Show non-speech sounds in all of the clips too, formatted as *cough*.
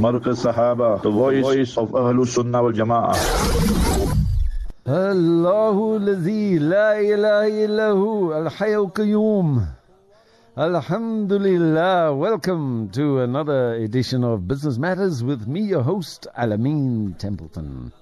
Markaz Sahaba, the voice of Ahlul Sunnah wal Jama'ah. الله الذي لا إله إلا هو الحي القيوم Alhamdulillah, welcome to another edition of Business Matters with me, your host, Alameen Templeton.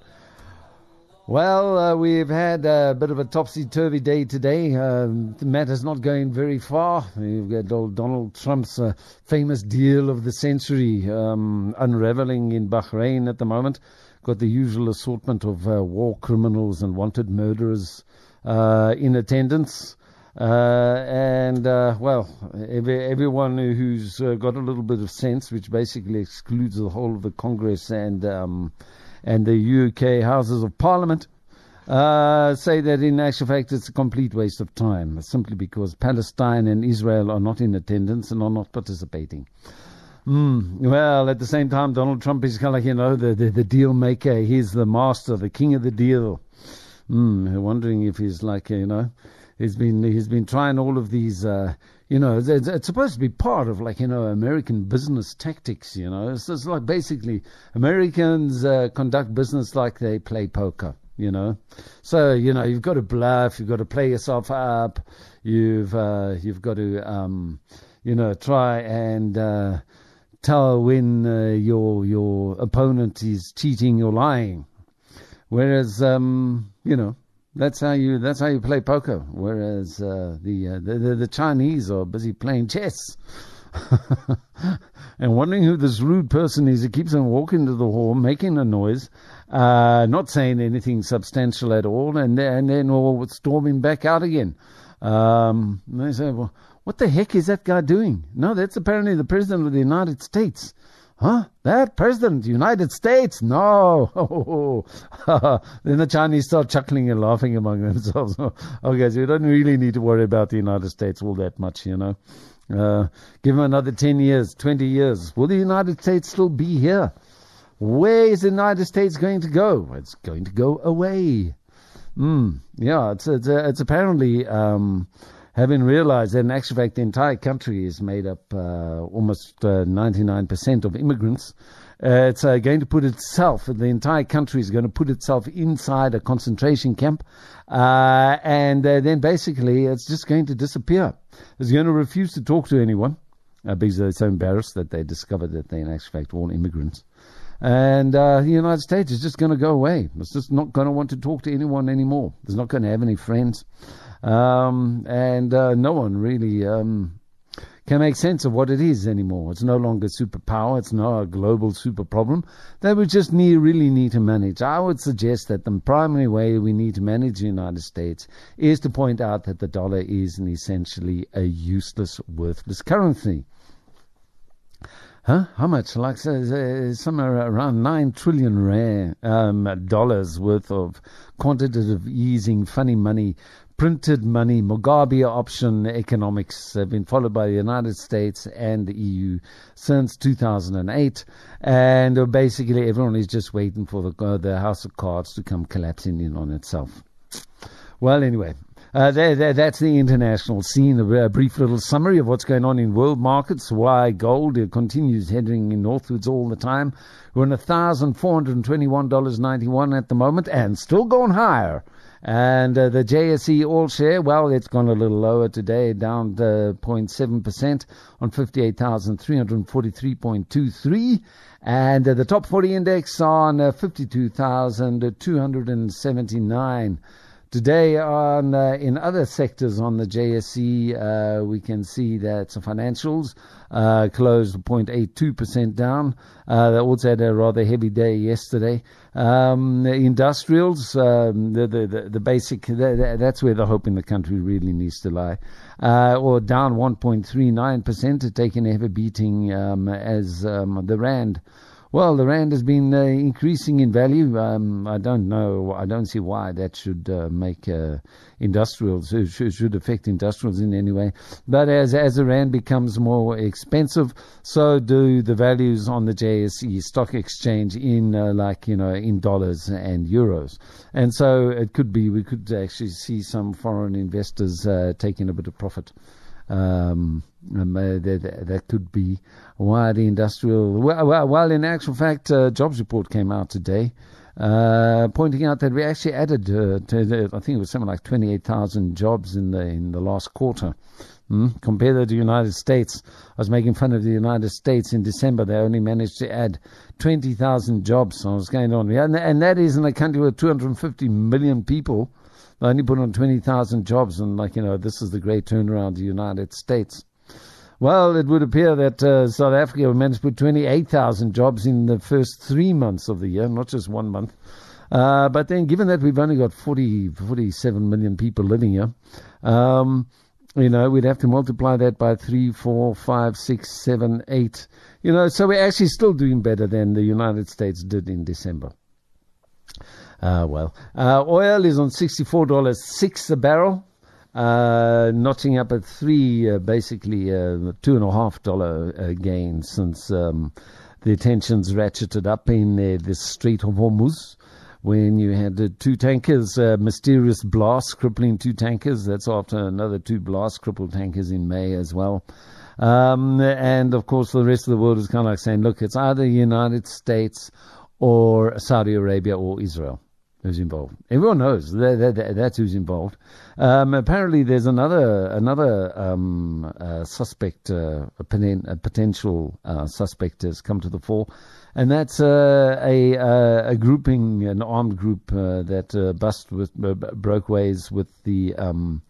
Well, uh, we've had a bit of a topsy-turvy day today. Uh, the matter's not going very far. We've got old Donald Trump's uh, famous deal of the century um, unraveling in Bahrain at the moment. Got the usual assortment of uh, war criminals and wanted murderers uh, in attendance. Uh, and well, every, everyone who's got a little bit of sense, which basically excludes the whole of the Congress and um, and the UK Houses of Parliament, uh, say that in actual fact it's a complete waste of time, simply because Palestine and Israel are not in attendance and are not participating. Mm, well, at the same time, Donald Trump is kind of like, you know, the, the, the deal maker. He's the master, the king of the deal. Mm, wondering if he's like, you know, he's been he's been trying all of these. Uh, you know, it's, it's, supposed to be part of like you know American business tactics. You know, it's, it's like basically Americans uh, conduct business like they play poker. You know, so you know you've got to bluff, you've got to play yourself up, you've uh, you've got to um, you know try and uh, tell when uh, your your opponent is cheating or lying. Whereas um, you know that's how you that's how you play poker. Whereas uh, the, uh, the, the the Chinese are busy playing chess. *laughs* and wondering who this rude person is who keeps on walking to the hall, making a noise, uh, not saying anything substantial at all, and, and then all storming back out again. Um, they say, well, what the heck is that guy doing? No, that's apparently the President of the United States. Huh? That president United States? No. *laughs* then the Chinese start chuckling and laughing among *laughs* themselves. okay, so we don't really need to worry about the United States all that much, you know. Uh, give them another 10 years, 20 years. Will the United States still be here? Where is the United States going to go? It's going to go away. Mm, yeah, it's, it's, it's apparently, um, having realized that in actual fact the entire country is made up uh, almost uh, 99% of immigrants, uh, it's uh, going to put itself, the entire country is going to put itself inside a concentration camp, uh, and uh, then basically it's just going to disappear. It's going to refuse to talk to anyone because they're so embarrassed that they discovered that they're in actual fact all immigrants. And uh, the United States is just going to go away. It's just not going to want to talk to anyone anymore. It's not going to have any friends. Um, and uh, no one really um, can make sense of what it is anymore. It's no longer superpower. It's not a global super problem that we just need, really need to manage. I would suggest that the primary way we need to manage the United States is to point out that the dollar is an essentially a useless, worthless currency. Huh? How much? Like somewhere around nine trillion rare um, dollars worth of quantitative easing, funny money printed money, Mugabe option economics have been followed by the United States and the EU since 2008. And basically, everyone is just waiting for the, uh, the House of Cards to come collapsing in on itself. Well, anyway, uh, there, there, that's the international scene. A, brief little summary of what's going on in world markets. Why gold continues heading northwards all the time. We're on thousand four hundred and twenty-one dollars ninety-one at the moment, and still going higher. And uh, the JSE All Share, well, it's gone a little lower today, down uh, 0.7% on 58,343.23. And uh, the top 40 index on uh, 52,279. Today, on uh, in other sectors on the JSE, uh, we can see that financials uh, closed 0.82% down. Uh, they also had a rather heavy day yesterday. Um, industrials, um, the, the, the, basic, the, that's where the hope in the country really needs to lie. Uh, or down 1.39%, taking a heavy beating um, as um, the Rand well, the rand has been uh, increasing in value. Um, I don't know. I don't see why that should uh, make uh, industrials should, should affect industrials in any way. But as as the rand becomes more expensive, so do the values on the JSE stock exchange in uh, like you know in dollars and euros. And so it could be we could actually see some foreign investors uh, taking a bit of profit. Um, Um, uh, that, that could be why the industrial. Well, well in actual fact, uh, jobs report came out today, uh, pointing out that we actually added, uh, the, I think it was something like 28,000 jobs in the in the last quarter. Mm? Compare that to the United States. I was making fun of the United States in December. They only managed to add 20,000 jobs. So what's going on? And, and that is in a country with 250 million people. They only put on 20,000 jobs. And, like, you know, this is the great turnaround of the United States. Well, it would appear that uh, South Africa managed to put 28,000 jobs in the first three months of the year, not just one month. Uh, but then, given that we've only got 40, 47 million people living here, um, you know, we'd have to multiply that by three, four, five, six, seven, eight. You know, so we're actually still doing better than the United States did in December. Uh, well, uh, oil is on $64.6 a barrel, uh, notching up at three, uh, basically uh, two and a half dollar uh, gain since um, the tensions ratcheted up in the Strait of Hormuz when you had uh, two tankers, uh, mysterious blast crippling two tankers. That's after another two blasts crippled tankers in May as well. Um, and of course, the rest of the world is kind of like saying, look, it's either the United States or Saudi Arabia or Israel who's involved. Everyone knows that, that, that, that's who's involved. Um, apparently, there's another another um, uh, suspect, uh, a, poten- a, potential uh, suspect has come to the fore and that's uh, a, uh, a grouping, an armed group uh, that bust with broke ways with the um,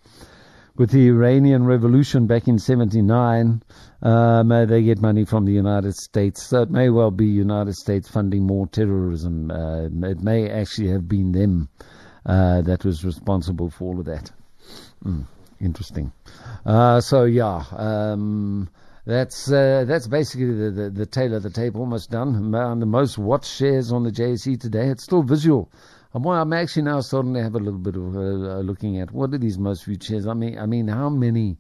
with the Iranian Revolution back in '79. Um, they get money from the United States. So it may well be United States funding more terrorism. Uh, it may actually have been them uh, that was responsible for all of that. Mm, interesting. so yeah. Um, that's uh, that's basically the, the, the tale of the tape almost done. the most watched shares on the JSE today. It's still visual. I'm, I'm actually now starting to have a little bit of uh, looking at what are these most viewed shares. I mean, I mean, how many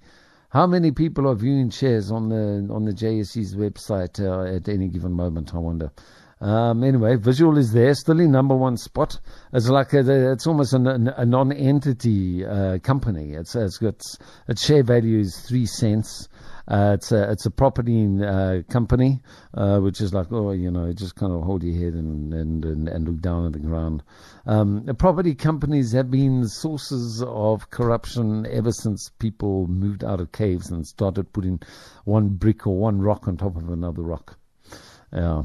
how many people are viewing shares on the on the JSE's website uh, at any given moment? I wonder. Um, anyway, visual is there, still in number one spot. It's like a, it's almost a, a non-entity uh, company. It's it's got its share value is three cents. Uh, it's a it's a property uh, company, uh, which is like oh you know just kind of hold your head and and, and, and look down at the ground. Um, property companies have been sources of corruption ever since people moved out of caves and started putting one brick or one rock on top of another rock. Yeah,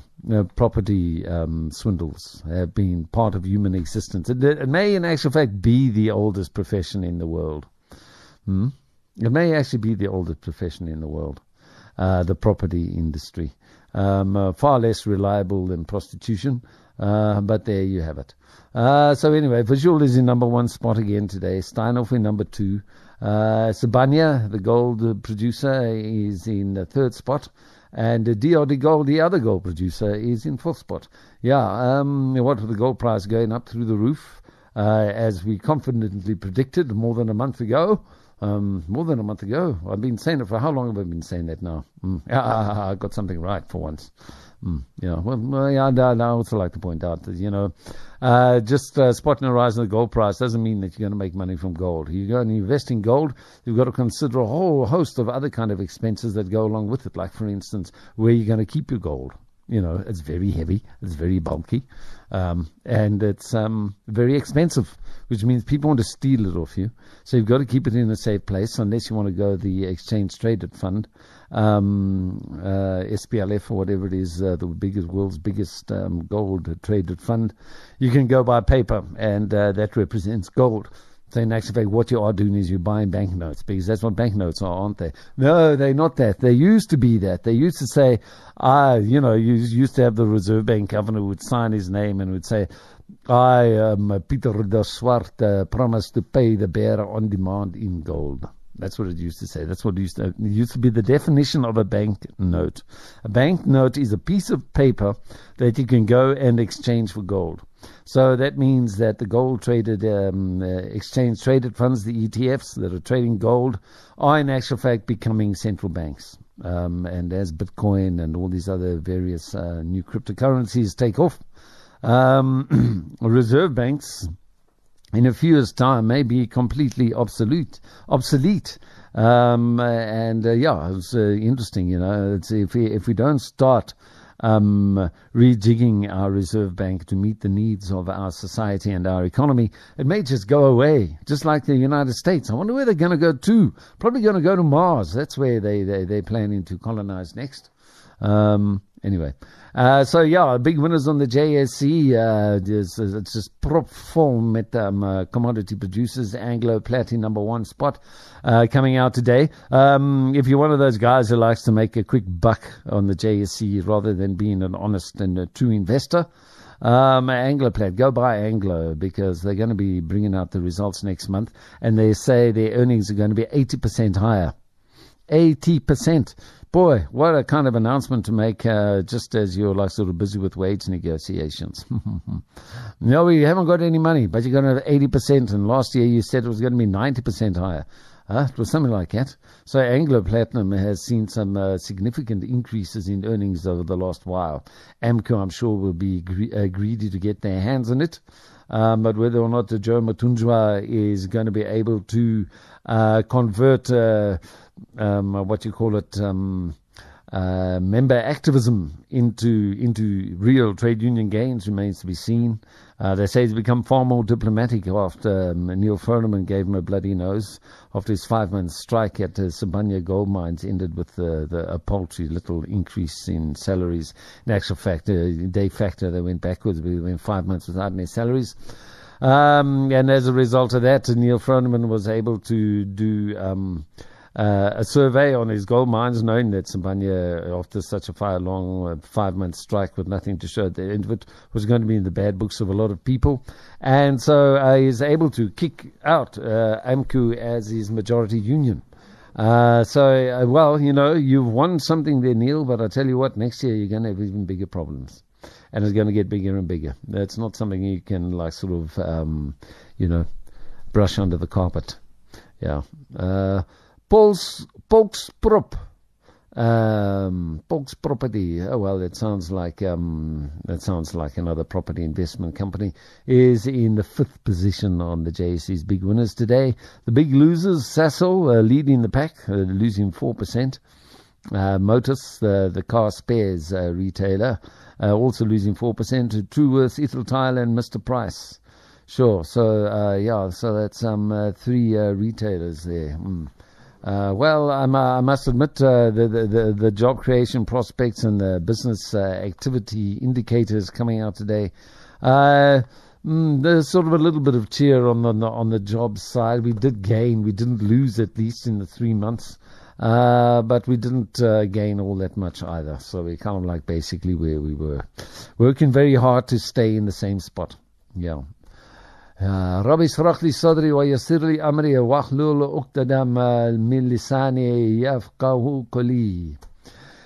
property um, swindles have been part of human existence. It, it, may, in actual fact, be the oldest profession in the world. Hmm? It may actually be the oldest profession in the world, uh, the property industry. Um, uh, far less reliable than prostitution, uh, but there you have it. Uh, so anyway, Visual is in number one spot again today. Steinhoff in number two. Uh, Sibanye, the gold producer, is in the third spot. And DRD Gold, the other gold producer, is in fourth spot. Yeah, um, what with the gold price going up through the roof, uh, as we confidently predicted more than a month ago um, more than a month ago. I've been saying it for how long have I been saying that now? Mm. *laughs* I got something right for once. Mm. Yeah, well, yeah, I also like to point out that, you know, uh, just uh, spotting a rise in the gold price doesn't mean that you're going to make money from gold. You go and invest in gold, you've got to consider a whole host of other kind of expenses that go along with it. Like, for instance, where you're going to keep your gold. You know, it's very heavy, it's very bulky, um, and it's um, very expensive which means people want to steal it off you. So you've got to keep it in a safe place unless you want to go the exchange traded fund, um, uh, SPLF or whatever it is, uh, the biggest world's biggest um, gold traded fund. You can go buy paper, and uh, that represents gold. So in fact, what you are doing is you're buying banknotes because that's what banknotes are, aren't they? No, they're not that. They used to be that. They used to say, ah, you know, you used to have the Reserve Bank governor would sign his name and would say, I, um, Peter de Swart, uh, promised to pay the bearer on demand in gold. That's what it used to say. That's what it used to, it used to be the definition of a bank note. A bank note is a piece of paper that you can go and exchange for gold. So that means that the gold traded, um, uh, exchange traded funds, the ETFs that are trading gold, are in actual fact becoming central banks. Um, and as Bitcoin and all these other various uh, new cryptocurrencies take off, um, *clears throat* reserve banks in a few years' time may be completely obsolete. Obsolete. Um, and uh, yeah, it's uh, interesting. You know, if we if we don't start um, rejigging our reserve bank to meet the needs of our society and our economy, it may just go away, just like the United States. I wonder where they're going to go to. Probably going to go to Mars. That's where they, they, they're planning to colonize next. Um, anyway, uh, so yeah, big winners on the JSE. Uh, it's, it's just prop full met um, uh, commodity producers. Anglo Platinum number one spot uh, coming out today. Um, if you're one of those guys who likes to make a quick buck on the JSE rather than being an honest and a true investor. Um, Anglo-Plat, go buy Anglo because they're going to be bringing out the results next month, and they say their earnings are going to be 80% higher. 80%. Boy, what a kind of announcement to make uh, just as you're like sort of busy with wage negotiations. *laughs* no, we haven't got any money, but you're going to have 80%, and last year you said it was going to be 90% higher. Uh, it was something like that. So Anglo Platinum has seen some uh, significant increases in earnings over the last while. AMCU, I'm sure, will be gre- uh, greedy to get their hands on it. Um, but whether or not the Joe Mathunjwa is going to be able to uh, convert uh, um, what you call it, um, uh, member activism into into real trade union gains remains to be seen. Uh, they say he's become far more diplomatic after um, Neil Froneman gave him a bloody nose after his five-month strike at the Sibanye gold mines ended with the, the, a paltry little increase in salaries. In actual fact, uh, de facto, they went backwards. We went five months without any salaries. Um, and as a result of that, Neil Froneman was able to do um, uh, a survey on his gold mines, knowing that Sibanye, after such a fire long uh, five month strike with nothing to show at the end of it, was going to be in the bad books of a lot of people. And so uh, he's able to kick out uh, AMCU as his majority union. Uh, so, uh, well, you know, you've won something there, Neil, but I tell you what, next year you're going to have even bigger problems. And it's going to get bigger and bigger. That's not something you can, like, sort of, um, you know, brush under the carpet. Yeah. Paul's, Polksprop. Um, Polk's Property. Oh well, it sounds like um, that sounds like another property investment company. Is in the fifth position on the JSE's big winners today. The big losers, Sasol, uh, leading the pack, uh, losing four percent. Uh, Motus, the the car spares uh, retailer, uh, also losing four percent. Truworths, Italtile, and Mr Price. Sure. So uh, yeah, so that's um uh, three uh, retailers there. Mm. Uh, well, uh, i must admit uh, the, the, the job creation prospects and the business uh, activity indicators coming out today. Uh, mm, there's sort of a little bit of cheer on the on the job side. We did gain, we didn't lose at least in the three months, uh, but we didn't gain all that much either. So we're kind of like basically where we were, working very hard to stay in the same spot. Yeah ربي اشرح لي صدري ويسر لي أمري واحلل عقدة من لساني يفقه قولي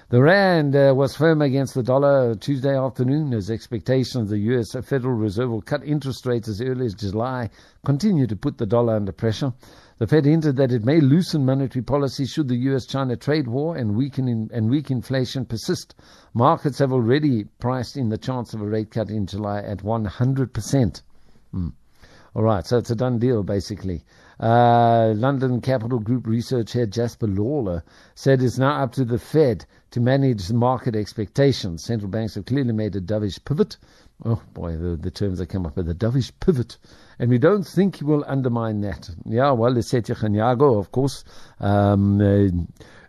The rand uh, was firm against the dollar Tuesday afternoon as expectations the U.S. Federal Reserve will cut interest rates as early as July continue to put the dollar under pressure. The Fed hinted that it may loosen monetary policy should the U.S.-China trade war and, weaken in, and weak inflation persist. Markets have already priced in the chance of a rate cut in July at 100%. Mm. All right, so it's a done deal, basically. Uh, London Capital Group research head Jasper Lawler said it's now up to the Fed to manage market expectations. Central banks have clearly made a dovish pivot. Oh boy, the, the terms that come up with a dovish pivot. And we don't think he will undermine that. Yeah, well, Lesetja Kganyago, of course, um, uh,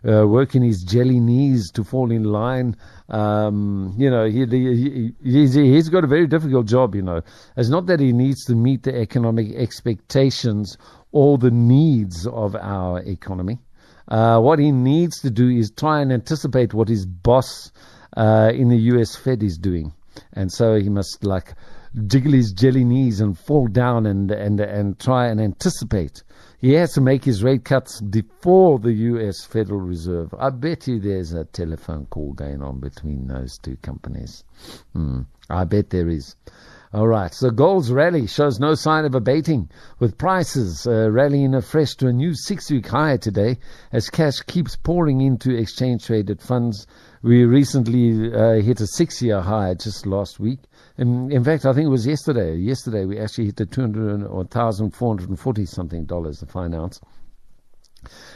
uh, working his jelly knees to fall in line um, you know, he, he, he's, got a very difficult job, you know. It's not that he needs to meet the economic expectations or the needs of our economy. Uh, what he needs to do is try and anticipate what his boss uh, in the US Fed is doing. And so he must like jiggle his jelly knees and fall down and, and, and try and anticipate he has to make his rate cuts before the U.S. Federal Reserve. I bet you there's a telephone call going on between those two companies. Hmm. I bet there is. All right, so gold's rally shows no sign of abating, with prices uh, rallying afresh to a new six-week high today as cash keeps pouring into exchange-traded funds. We recently uh, hit a six-year high just last week. In, in fact, I think it was yesterday. Yesterday we actually hit the 200 or 1,440 something dollars the fine ounce.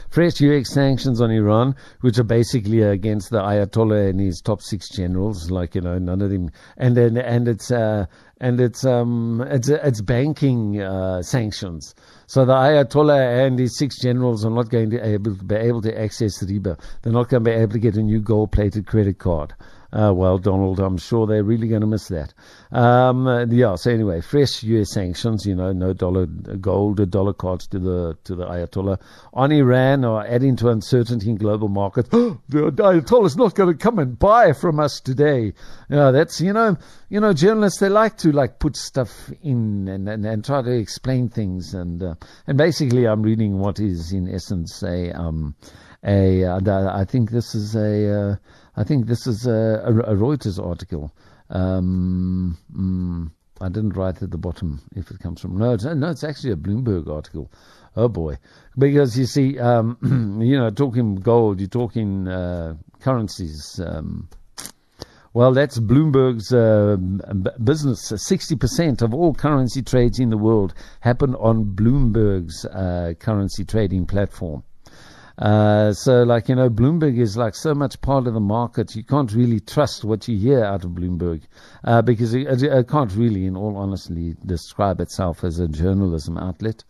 fresh US sanctions on Iran, which are basically against the Ayatollah and his top six generals. Like you know, none of them, and then and it's uh, and it's um it's it's banking uh, sanctions. So the Ayatollah and his six generals are not going to able be able to access the riba. They're not going to be able to get a new gold-plated credit card. Uh, well, Donald, I'm sure they're really going to miss that. Um, yeah. So anyway, fresh U.S. sanctions. You know, no dollar gold or dollar cards to the to the Ayatollah on Iran are adding to uncertainty in global markets. *gasps* the Ayatollah is not going to come and buy from us today. That's you know, you know, journalists they like to like put stuff in and and, and try to explain things and uh, and basically I'm reading what is in essence a um a uh, think this is a uh, I think this is a, a, a Reuters article. Um, mm, I didn't write at the bottom if it comes from. No, it's, no, it's actually a Bloomberg article. Oh boy, because you see, um, *clears throat* you know, talking gold, you're talking uh, currencies. Um, well, that's Bloomberg's uh, business. 60% of all currency trades in the world happen on Bloomberg's uh, currency trading platform. Uh, so, like, you know, Bloomberg is like so much part of the market, you can't really trust what you hear out of Bloomberg uh, because it, it, can't really, in all honesty, describe itself as a journalism outlet.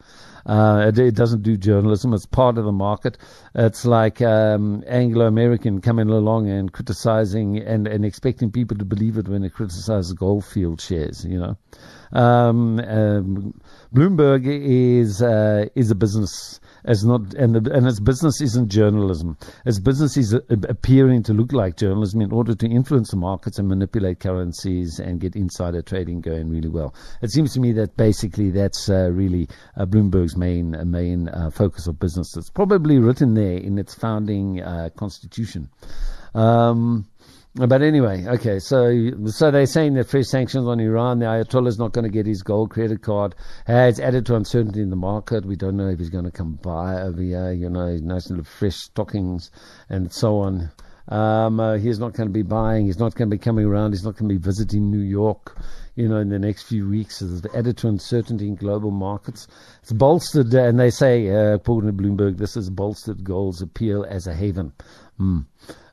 Uh, it, it, doesn't do journalism. It's part of the market. It's like um, Anglo American coming along and criticizing and, and expecting people to believe it when it criticizes Goldfield shares, you know. Um, um, Bloomberg is uh, is a business as not and the, and its business isn't journalism. Its business is uh, appearing to look like journalism in order to influence the markets and manipulate currencies and get insider trading going really well. It seems to me that basically that's uh, really uh, Bloomberg's main uh, main uh, focus of business. It's probably written there in its founding constitution. Um, but anyway, okay, so so they're saying that fresh sanctions on Iran, the Ayatollah is not going to get his gold credit card. Has added to uncertainty in the market. We don't know if he's going to come by over here, you know, nice little fresh stockings and so on. Um, uh, he's not going to be buying. He's not going to be coming around. He's not going to be visiting New York, you know, in the next few weeks. It's added to uncertainty in global markets. It's bolstered, and they say, uh, according to Bloomberg, this has bolstered gold's appeal as a haven. Mm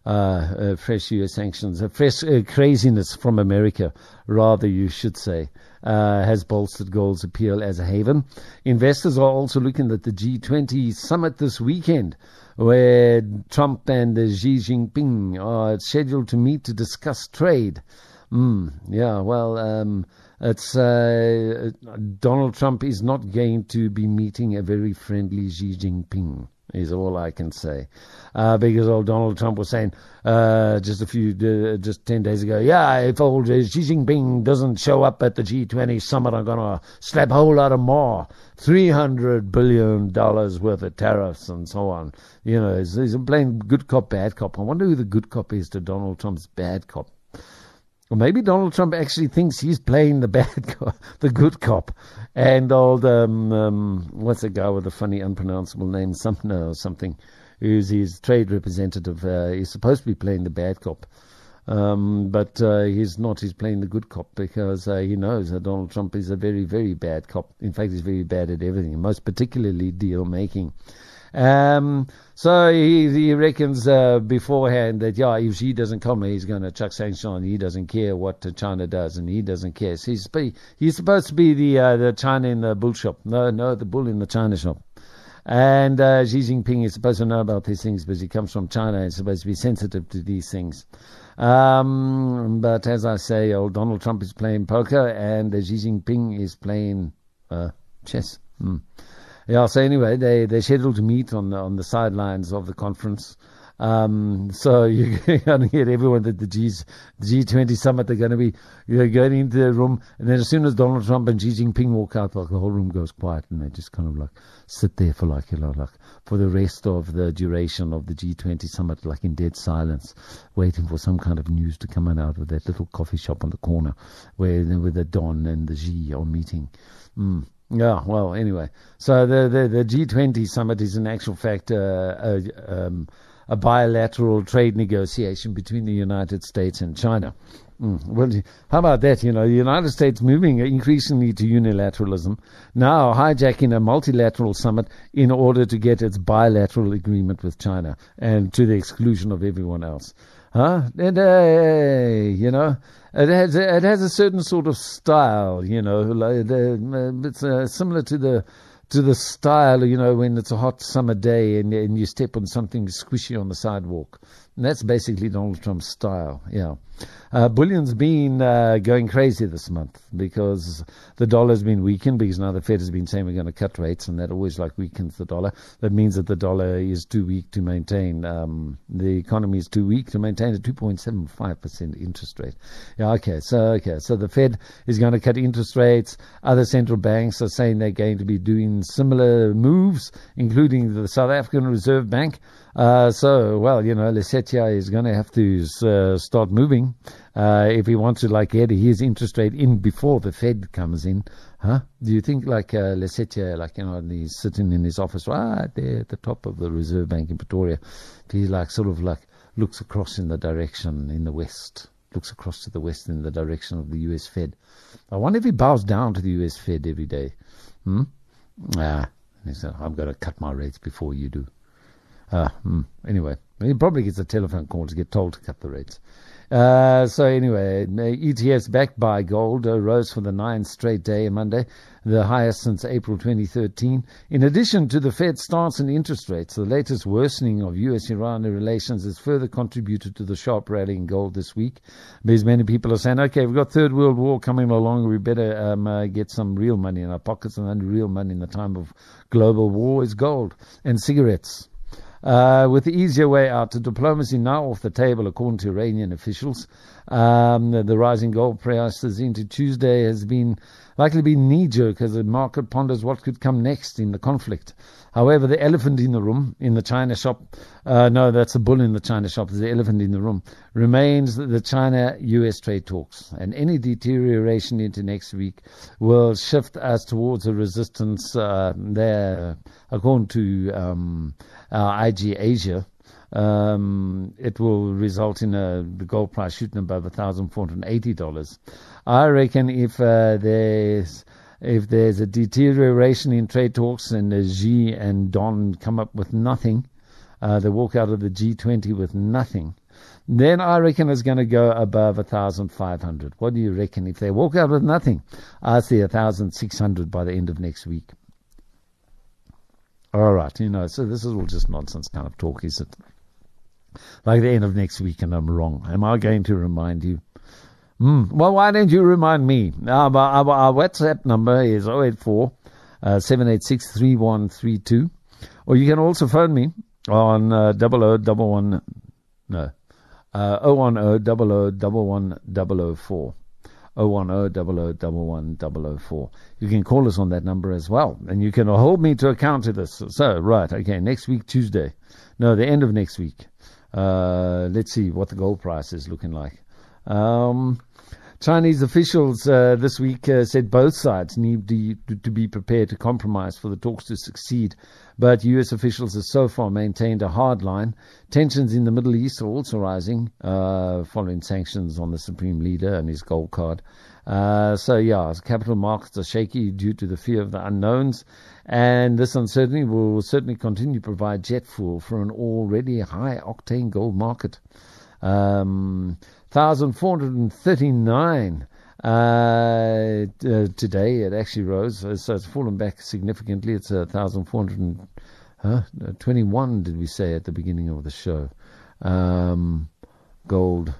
uh, uh, fresh U.S. sanctions, uh, fresh uh, craziness from America, rather, you should say, uh, has bolstered gold's appeal as a haven. Investors are also looking at the G20 summit this weekend, where Trump and Xi Jinping are scheduled to meet to discuss trade. Mm, yeah, well, um, it's uh, Donald Trump is not going to be meeting a very friendly Xi Jinping is all I can say. Uh, because old Donald Trump was saying uh, just a few, uh, just 10 days ago, yeah, if old Xi Jinping doesn't show up at the G20 summit, I'm going to slap a whole lot of more. $300 billion worth of tariffs and so on. You know, he's, he's playing good cop, bad cop. I wonder who the good cop is to Donald Trump's bad cop. Or maybe Donald Trump actually thinks he's playing the *laughs* bad the good cop, and old um, um, what's the guy with the funny unpronounceable name, Sumner or something, who's his trade representative. Uh, he's supposed to be playing the bad cop, um, but uh, he's not. He's playing the good cop because uh, he knows that Donald Trump is a very, very bad cop. In fact, he's very bad at everything, most particularly deal making. Um, so he, he reckons uh, beforehand that yeah, if Xi doesn't come, he's going to chuck sanctions on. He doesn't care what China does, and he doesn't care. So he's he's supposed to be the uh, the China in the bull shop. No, no, the bull in the China shop. And uh, Xi Jinping is supposed to know about these things because he comes from China and is supposed to be sensitive to these things. Um, but as I say, old Donald Trump is playing poker and Xi Jinping is playing uh, chess. Mm. Yeah. So anyway, they they scheduled to meet on the, on the sidelines of the conference. Um, so *laughs* you're going to get everyone at the G's, the G20 summit. They're going to be you're going into the room, and then as soon as Donald Trump and Xi Jinping walk out, like the whole room goes quiet, and they just kind of like sit there for like you know like for the rest of the duration of the G20 summit, like in dead silence, waiting for some kind of news to come out of that little coffee shop on the corner where where the Don and the Xi are meeting. Mm. Yeah, well, anyway, so the the, the G20 summit is in actual fact uh, a, um, a bilateral trade negotiation between the United States and China. Mm. Well, how about that? You know, the United States moving increasingly to unilateralism, now hijacking a multilateral summit in order to get its bilateral agreement with China and to the exclusion of everyone else. Huh? And, uh, you know, it has it has a certain sort of style. You know, like the, it's uh, similar to the to the style. You know, when it's a hot summer day and, and you step on something squishy on the sidewalk. And that's basically Donald Trump's style. Yeah. Uh, bullion's been uh, going crazy this month because the dollar's been weakened because now the Fed has been saying we're going to cut rates, and that always like weakens the dollar. That means that the dollar is too weak to maintain. Um, the economy is too weak to maintain a 2.75 percent interest rate. Yeah. Okay. So okay. So the Fed is going to cut interest rates. Other central banks are saying they're going to be doing similar moves, including the South African Reserve Bank. Uh, so, well, you know, Lesetja is going to have to uh, start moving uh, if he wants to, like, get his interest rate in before the Fed comes in. Huh? Do you think, like, uh, Lesetja, like, you know, he's sitting in his office right there at the top of the Reserve Bank in Pretoria, he, like, sort of, like, looks across in the direction in the west, looks across to the west in the direction of the U.S. Fed. I wonder if he bows down to the U.S. Fed every day. Hmm? Ah, he said, I'm going to cut my rates before you do. Uh, anyway, he probably gets a telephone call to get told to cut the rates. Uh, so anyway, ETFs backed by gold uh, rose for the ninth straight day Monday, the highest since April 2013. In addition to the Fed stance and interest rates, the latest worsening of U.S.-Iran relations has further contributed to the sharp rally in gold this week. Because many people are saying, okay, we've got Third World War coming along, we better um, uh, get some real money in our pockets, and only real money in the time of global war is gold and cigarettes. Uh, with the easier way out to diplomacy now off the table, according to Iranian officials. Um, the, the, rising gold prices into Tuesday has been likely been knee jerk as the market ponders what could come next in the conflict. However, the elephant in the room, in the China shop, uh, no, that's the bull in the China shop, the elephant in the room, remains the China US trade talks. And any deterioration into next week will shift us towards a resistance uh, there, according to um, our IG Asia. Um, it will result in a, the gold price shooting above $1,480. I reckon if uh, there's if there's a deterioration in trade talks and Xi and Don come up with nothing, uh, they walk out of the G20 with nothing, then I reckon it's going to go above 1,500. What do you reckon? If they walk out with nothing, I see 1,600 by the end of next week. All right, you know, so this is all just nonsense kind of talk, is it? Like the end of next week, and I'm wrong. Am I going to remind you? Mm. Well, why don't you remind me? Our, our, our WhatsApp number is 084 uh, 786 3132. Or you can also phone me on uh, 0011, no, uh, 010 0011 010 You can call us on that number as well, and you can hold me to account to this. So, right, okay, next week, Tuesday. No, the end of next week. Uh, let's see what the gold price is looking like. Um, Chinese officials uh, this week uh, said both sides need to, to, be prepared to compromise for the talks to succeed. But U.S. officials have so far maintained a hard line. Tensions in the Middle East are also rising uh, following sanctions on the supreme leader and his gold card. Uh, so, yeah, capital markets are shaky due to the fear of the unknowns. And this uncertainty will certainly continue to provide jet fuel for an already high octane gold market. Um, 1,439 uh, uh, today. It actually rose, so it's fallen back significantly. It's a 1,421, did we say at the beginning of the show? Um, gold.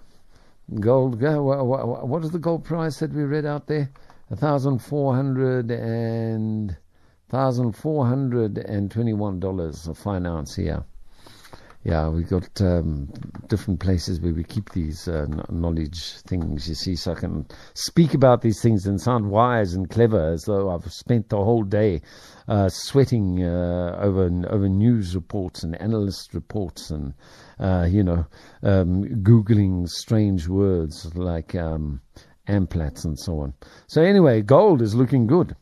Gold, what is the gold price that we read out there? A thousand four hundred and thousand four hundred and twenty-one dollars a fine ounce here yeah, we've got um, different places where we keep these uh, knowledge things, you see, so I can speak about these things and sound wise and clever as though I've spent the whole day uh, sweating uh, over over news reports and analyst reports and, uh, you know, um, Googling strange words like um, amplats and so on. So anyway, gold is looking good.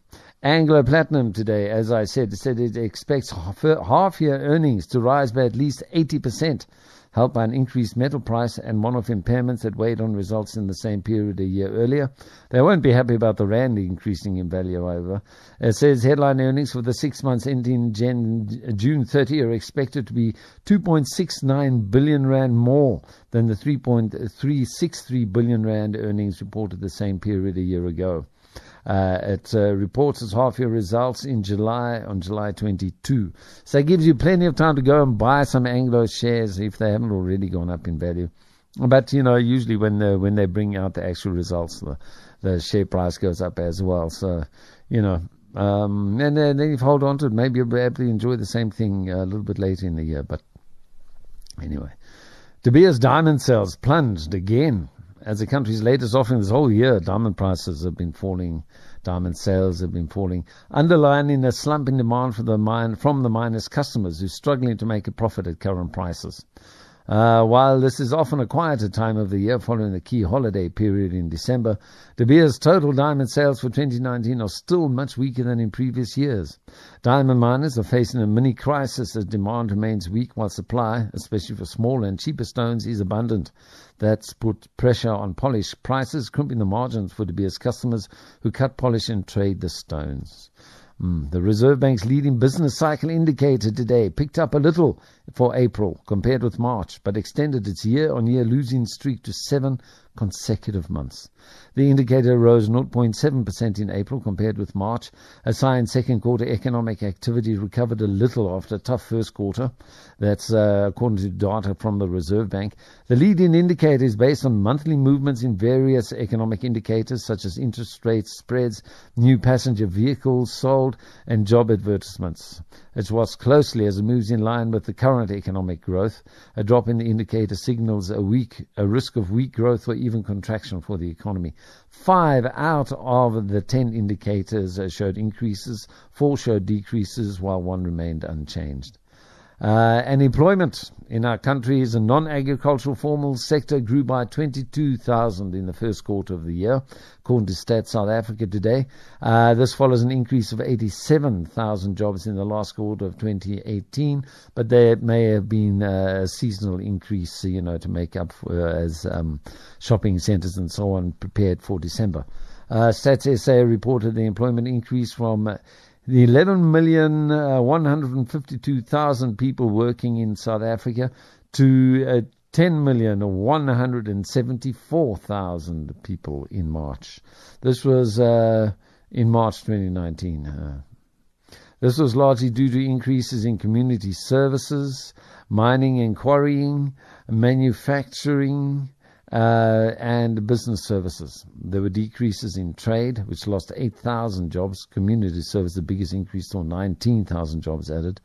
Anglo Platinum today, as I said, said it expects half year earnings to rise by at least 80%, helped by an increased metal price and one off impairments that weighed on results in the same period a year earlier. They won't be happy about the Rand increasing in value, however. It says headline earnings for the six months ending June 30 are expected to be 2.69 billion Rand more than the 3.363 billion Rand earnings reported the same period a year ago. Uh, it uh, reports its half year results in July on July 22. So it gives you plenty of time to go and buy some Anglo shares if they haven't already gone up in value. But you know, usually when they, when they bring out the actual results, the, the share price goes up as well. So you know, um, and then, then if you hold on to it, maybe you'll be able to enjoy the same thing a little bit later in the year. But anyway, De Beers diamond sales plunged again as the country's latest offering this whole year, diamond prices have been falling, diamond sales have been falling, underlining a slump in demand the mine, from the miners' customers who are struggling to make a profit at current prices. Uh, while this is often a quieter time of the year following the key holiday period in December, De Beers' total diamond sales for 2019 are still much weaker than in previous years. Diamond miners are facing a mini crisis as demand remains weak while supply, especially for smaller and cheaper stones, is abundant. That's put pressure on polish prices, crimping the margins for De Beers customers who cut polish and trade the stones. Mm. The Reserve Bank's leading business cycle indicator today picked up a little for April compared with March, but extended its year-on-year losing streak to seven consecutive months. The indicator rose 0.7% in April compared with March. A sign second quarter economic activity recovered a little after a tough first quarter. That's uh, according to data from the Reserve Bank. The leading indicator is based on monthly movements in various economic indicators such as interest rates, spreads, new passenger vehicles sold, and job advertisements. It's watched closely as it moves in line with the current economic growth. A drop in the indicator signals a weak, a risk of weak growth or even contraction for the economy. Five out of the ten indicators showed increases, four showed decreases, while one remained unchanged. Uh, and employment in our country's non-agricultural formal sector grew by 22,000 in the first quarter of the year, according to Stats South Africa today. Uh, this follows an increase of 87,000 jobs in the last quarter of 2018, but there may have been a seasonal increase, you know, to make up for, uh, as um, shopping centres and so on prepared for December. Uh, Stats SA reported the employment increase from 11,152,000 uh, people working in South Africa to uh, 10,174,000 people in March. This was uh, in March 2019. Uh, this was largely due to increases in community services, mining and quarrying, manufacturing, uh, and business services. There were decreases in trade, which lost 8,000 jobs. Community service, the biggest increase, saw 19,000 jobs added.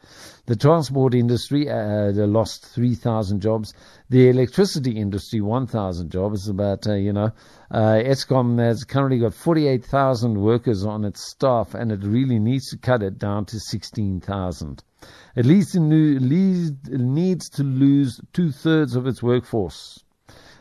The transport industry uh, lost 3,000 jobs. The electricity industry, 1,000 jobs. About, uh, you know, uh, Eskom has currently got 48,000 workers on its staff, and it really needs to cut it down to 16,000. At least it needs to lose two thirds of its workforce.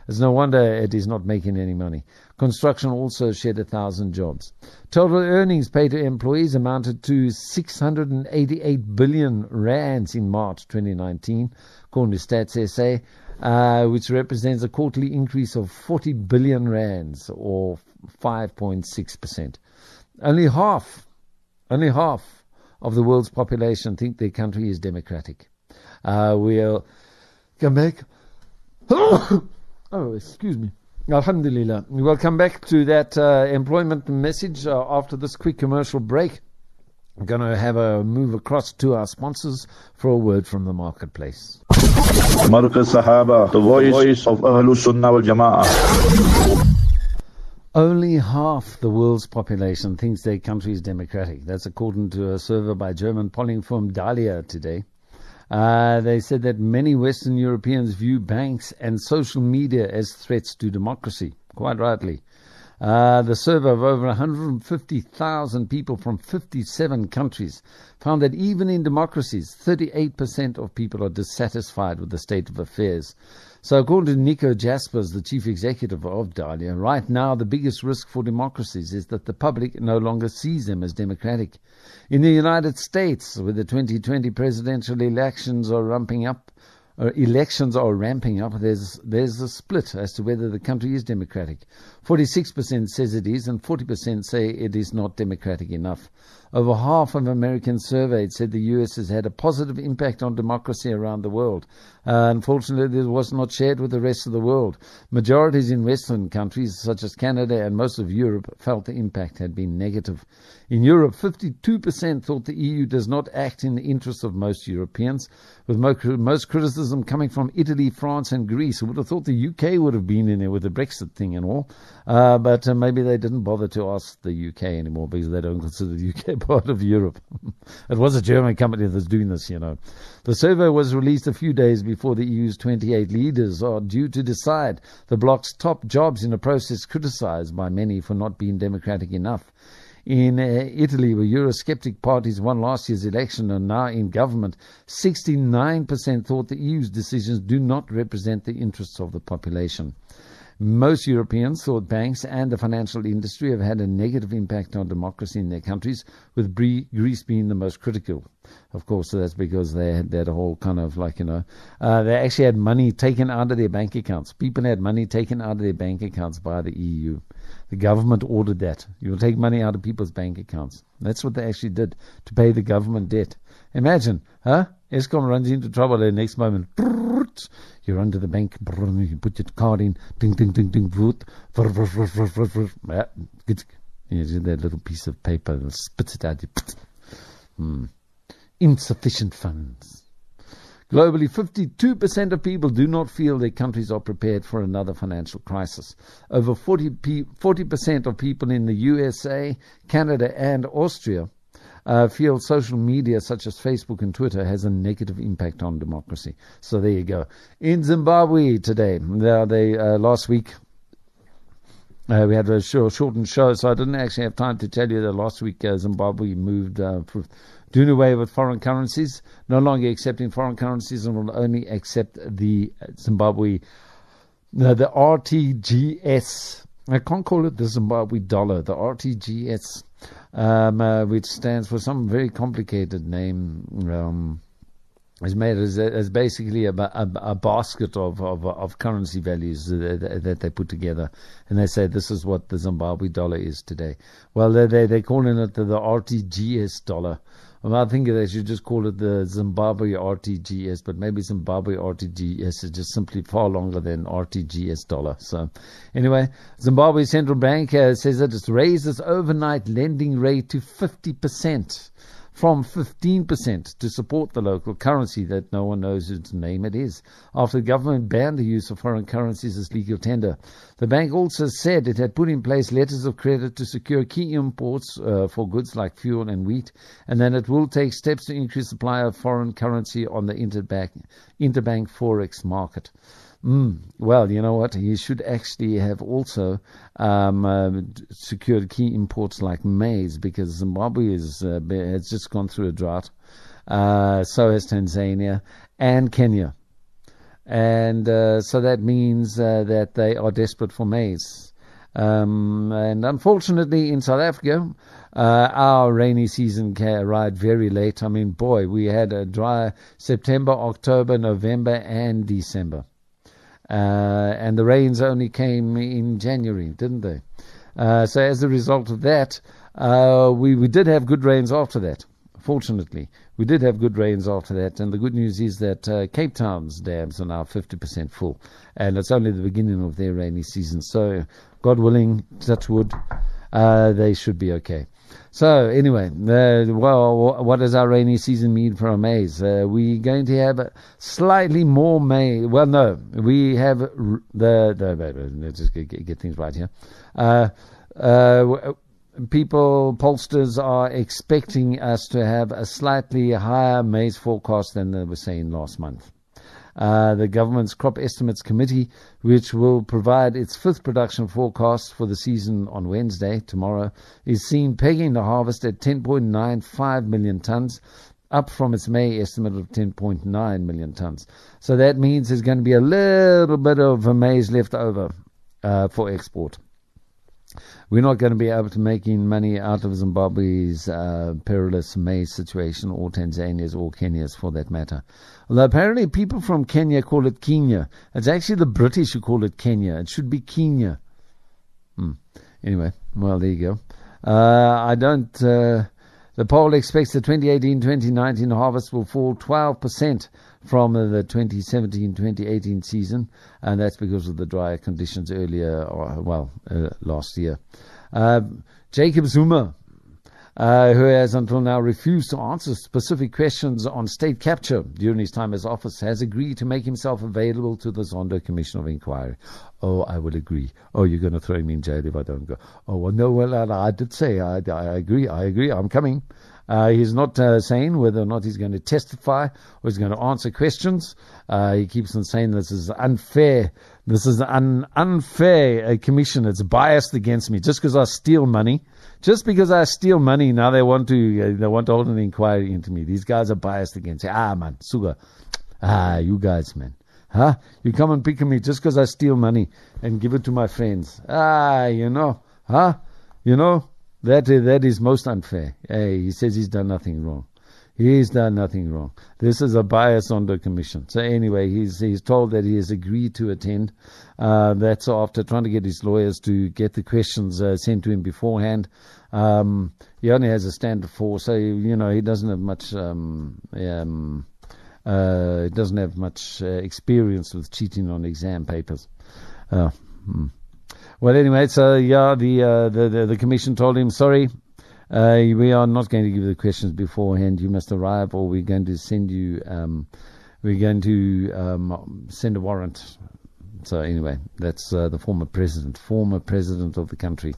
It's no wonder it is not making any money. Construction also shed a thousand jobs. Total earnings paid to employees amounted to 688 billion rands in March 2019, according to Stats SA, uh, which represents a quarterly increase of 40 billion rands or 5.6%. Only half, only half of the world's population think their country is democratic. Uh, we'll come back. *coughs* Oh, excuse me. Alhamdulillah. We'll come back to that uh, employment message uh, after this quick commercial break. I'm going to have a move across to our sponsors for a word from the marketplace. Markaz Sahaba, the voice of Ahlul Sunnah wal Jama'ah. Only half the world's population thinks their country is democratic. That's according to a survey by German polling firm Dalia today. Uh, they said that many Western Europeans view banks and social media as threats to democracy, quite rightly. Uh, the survey of over 150,000 people from 57 countries found that even in democracies, 38% of people are dissatisfied with the state of affairs. So, according to Nico Jaspers, the chief executive of Dalia, right now the biggest risk for democracies is that the public no longer sees them as democratic. In the United States, where the 2020 presidential elections are ramping up, uh, elections are ramping up, there's there's a split as to whether the country is democratic. 46% says it is, and 40% say it is not democratic enough. Over half of Americans surveyed said the US has had a positive impact on democracy around the world. Uh, unfortunately, this was not shared with the rest of the world. Majorities in Western countries, such as Canada and most of Europe, felt the impact had been negative. In Europe, 52% thought the EU does not act in the interests of most Europeans, with most criticism coming from Italy, France, and Greece. I would have thought the UK would have been in there with the Brexit thing and all. Uh, but uh, maybe they didn't bother to ask the UK anymore because they don't consider the UK *laughs* part of Europe. *laughs* it was a German company that's doing this, you know. The survey was released a few days before the EU's 28 leaders are due to decide the bloc's top jobs in a process criticized by many for not being democratic enough. In uh, Italy, where Eurosceptic parties won last year's election and are now in government, 69% thought the EU's decisions do not represent the interests of the population. Most Europeans thought banks and the financial industry have had a negative impact on democracy in their countries, with Greece being the most critical. Of course, that's because they had that whole kind of like, you know, uh, they actually had money taken out of their bank accounts. People had money taken out of their bank accounts by the EU. The government ordered that. You will take money out of people's bank accounts. That's what they actually did to pay the government debt. Imagine, huh? Eskom runs into trouble the next moment. You're under the bank, you put your card in, ding, ding, ding, ding, voot, you do that little piece of paper and spits it out. Hmm. Insufficient funds. Globally, 52% of people do not feel their countries are prepared for another financial crisis. Over 40, 40% of people in the USA, Canada, and Austria uh, feel social media such as Facebook and Twitter has a negative impact on democracy. So there you go. In Zimbabwe today, they, uh, last week uh, we had a short, shortened show, so I didn't actually have time to tell you that last week uh, Zimbabwe moved uh, doing away with foreign currencies, no longer accepting foreign currencies, and will only accept the Zimbabwe, no, the RTGS. I can't call it the Zimbabwe dollar, the RTGS um, uh, which stands for some very complicated name. Um, is made as, as basically a, a, a basket of, of, of, currency values that, that, they put together. And they say this is what the Zimbabwe dollar is today. Well, they, they, they're calling it the, the RTGS dollar. I think they should just call it the Zimbabwe RTGS, but maybe Zimbabwe RTGS is just simply far longer than RTGS dollar. So, anyway, Zimbabwe Central Bank uh, says that it's raised its overnight lending rate to 50% from 15% to support the local currency that no one knows whose name it is, after the government banned the use of foreign currencies as legal tender. The bank also said it had put in place letters of credit to secure key imports uh, for goods like fuel and wheat, and that it will take steps to increase supply of foreign currency on the interbank, interbank forex market. Mm, well, you know what? He should actually have also um, uh, secured key imports like maize because Zimbabwe is, uh, has just gone through a drought. Uh, so has Tanzania and Kenya. And uh, so that means uh, that they are desperate for maize. Um, and unfortunately, in South Africa, uh, our rainy season arrived very late. I mean, boy, we had a dry September, October, November, and December. Uh, and the rains only came in January, didn't they? Uh, so as a result of that, uh, we, we did have good rains after that. Fortunately, we did have good rains after that, and the good news is that uh, Cape Town's dams are now 50% full, and it's only the beginning of their rainy season. So, God willing, touch wood, uh, they should be okay. So anyway, uh, well, what does our rainy season mean for our maize? Uh, we're going to have slightly more maize. Well, no, we have the, the let's just get, get things right here. Uh, uh, people, pollsters are expecting us to have a slightly higher maize forecast than they were saying last month. Uh, the government's crop estimates committee, which will provide its fifth production forecast for the season on Wednesday, tomorrow, is seen pegging the harvest at 10.95 million tons, up from its May estimate of 10.9 million tons. So that means there's going to be a little bit of maize left over uh, for export. We're not going to be able to making money out of Zimbabwe's uh, perilous maize situation, or Tanzania's, or Kenya's for that matter. Although apparently people from Kenya call it Kenya. It's actually the British who call it Kenya. It should be Kenya. Hmm. Anyway, well, there you go. Uh, I don't. Uh, the poll expects the 2018-2019 harvest will fall 12% from the 2017-2018 season, and that's because of the drier conditions earlier, or, well, uh, last year. Uh, Jacob Zuma, uh, who has until now refused to answer specific questions on state capture during his time as office, has agreed to make himself available to the Zondo Commission of Inquiry. Oh, I will agree. Oh, you're going to throw me in jail if I don't go. Oh, well, no, well, I did say, I, I agree, I agree, I'm coming. Uh, he's not uh, saying whether or not he's going to testify or he's going to answer questions. Uh, he keeps on saying this is unfair. This is an unfair uh, commission. It's biased against me just because I steal money. Just because I steal money, now they want to uh, they want to hold an inquiry into me. These guys are biased against me. Ah, man, Suga. Ah, you guys, man. Huh? You come and pick on me just because I steal money and give it to my friends. Ah, you know. Huh? You know. That, that is most unfair. Hey, he says he's done nothing wrong. He's done nothing wrong. This is a bias on the commission. So anyway, he's he's told that he has agreed to attend. Uh, that's after trying to get his lawyers to get the questions uh, sent to him beforehand. Um, he only has a standard four, so you know he doesn't have much. Um, um, uh, doesn't have much uh, experience with cheating on exam papers. Uh, hmm. Well, anyway, so yeah, the, uh, the, the, the commission told him, sorry, uh, we are not going to give you the questions beforehand. You must arrive, or we're going to send you. Um, we're going to um, send a warrant. So anyway, that's uh, the former president, former president of the country,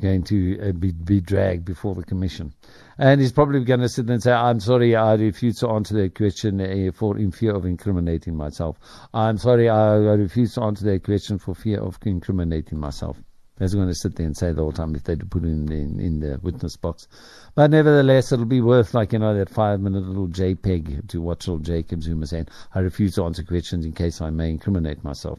going to uh, be, be dragged before the commission. And he's probably going to sit there and say, I'm sorry, I refuse to answer that question uh, for in fear of incriminating myself. I'm sorry, I, I refuse to answer that question for fear of incriminating myself. He's going to sit there and say the whole time if they put it in, in, the witness box. But nevertheless, it'll be worth like, you know, that five minute little JPEG to watch old Jacob Zuma saying, I refuse to answer questions in case I may incriminate myself.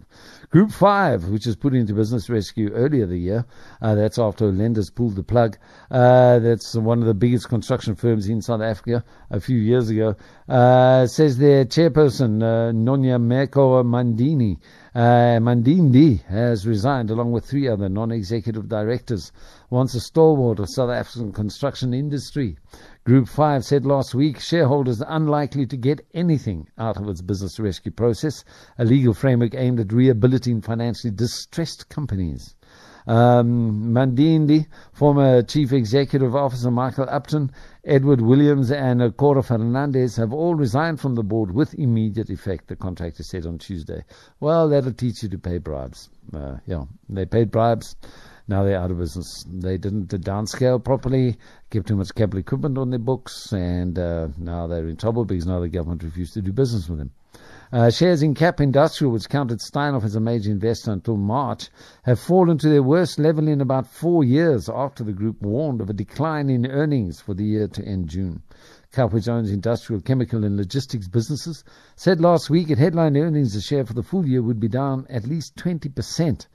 Group 5, which was put into business rescue earlier the year, uh, that's after lenders pulled the plug. Uh, that's one of the biggest construction firms in South Africa a few years ago. Uh, says the chairperson, uh, Nonyameko Mandini, uh, Mandindi has resigned along with three other non-executive directors. Once a stalwart of South African construction industry. Group 5 said last week shareholders are unlikely to get anything out of its business rescue process, a legal framework aimed at rehabilitating financially distressed companies. Um, Mandindi, former Chief Executive Officer Michael Upton, Edward Williams, and Cora Fernandez have all resigned from the board with immediate effect, the contractor said on Tuesday. Well, that'll teach you to pay bribes. Uh, yeah, they paid bribes. Now they're out of business. They didn't downscale properly, kept too much capital equipment on their books, and uh, now they're in trouble because now the government refused to do business with them. Uh, shares in KAP Industrial, which counted Steinhoff as a major investor until March, have fallen to their worst level in about four years after the group warned of a decline in earnings for the year to end June. KAP, which owns industrial, chemical, and logistics businesses, said last week its headline earnings a share for the full year would be down at least 20%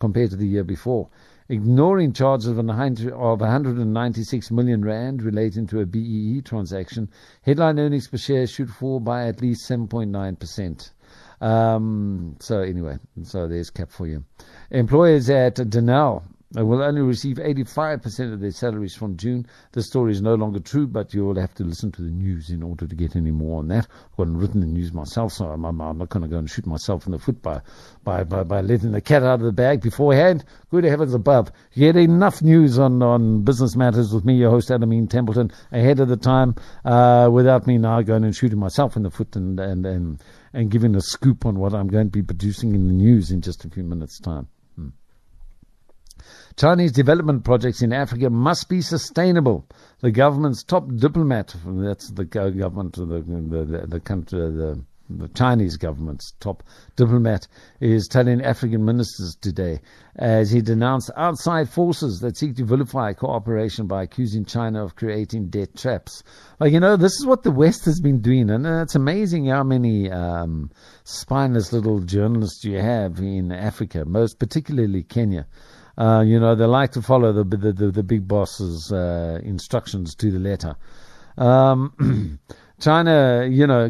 compared to the year before ignoring charges of 196 million rand relating to a BEE transaction, headline earnings per share should fall by at least 7.9%. Um, so anyway, so there's KAP for you. Employers at Denel will only receive 85% of their salaries from June. The story is no longer true, but you will have to listen to the news in order to get any more on that. I've got written the news myself, so I'm, I'm, I'm not going to go and shoot myself in the foot by, by, by, by letting the cat out of the bag beforehand. Good heavens above. You get enough news on, on business matters with me, your host, Alameen Templeton, ahead of the time, uh, without me now going and shooting myself in the foot and, and, and, and giving a scoop on what I'm going to be producing in the news in just a few minutes' time. Chinese development projects in Africa must be sustainable. The government's top diplomat, that's the government, the, the, the country, the the Chinese government's top diplomat, is telling African ministers today as he denounced outside forces that seek to vilify cooperation by accusing China of creating debt traps. Like, you know, this is what the West has been doing, and it's amazing how many um, spineless little journalists you have in Africa, most particularly Kenya. Uh, you know, they like to follow the the, the, the big boss's uh, instructions to the letter. Um, *clears throat* China, you know,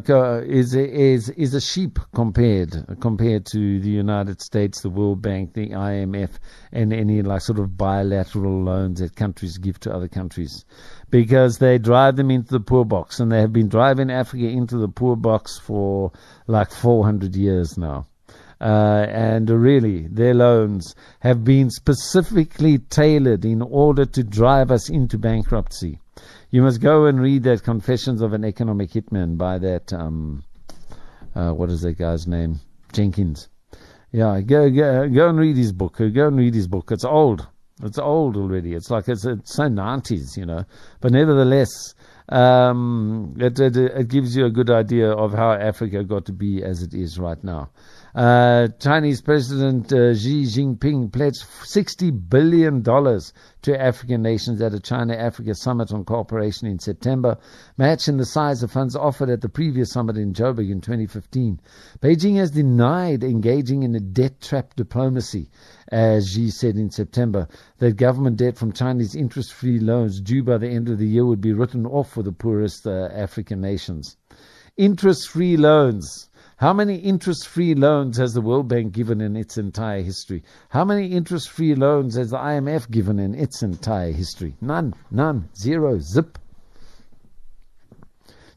is is is a sheep compared compared to the United States, the World Bank, the IMF, and any like sort of bilateral loans that countries give to other countries, because they drive them into the poor box, and they have been driving Africa into the poor box for like 400 years now. Uh, and really, their loans have been specifically tailored in order to drive us into bankruptcy. You must go and read that Confessions of an Economic Hitman by that, um, uh, what is that guy's name? Jenkins. Yeah, go, go, go and read his book. Go and read his book. It's old. It's old already. It's like it's, it's so 90s, you know. But nevertheless, um, it, it, it gives you a good idea of how Africa got to be as it is right now. Uh, Chinese President uh, Xi Jinping pledged $60 billion to African nations at a China Africa summit on cooperation in September, matching the size of funds offered at the previous summit in Joburg in 2015. Beijing has denied engaging in a debt trap diplomacy, as Xi said in September, that government debt from Chinese interest free loans due by the end of the year would be written off for the poorest uh, African nations. Interest free loans how many interest free loans has the World Bank given in its entire history? How many interest free loans has the IMF given in its entire history? None, none, zero, zip.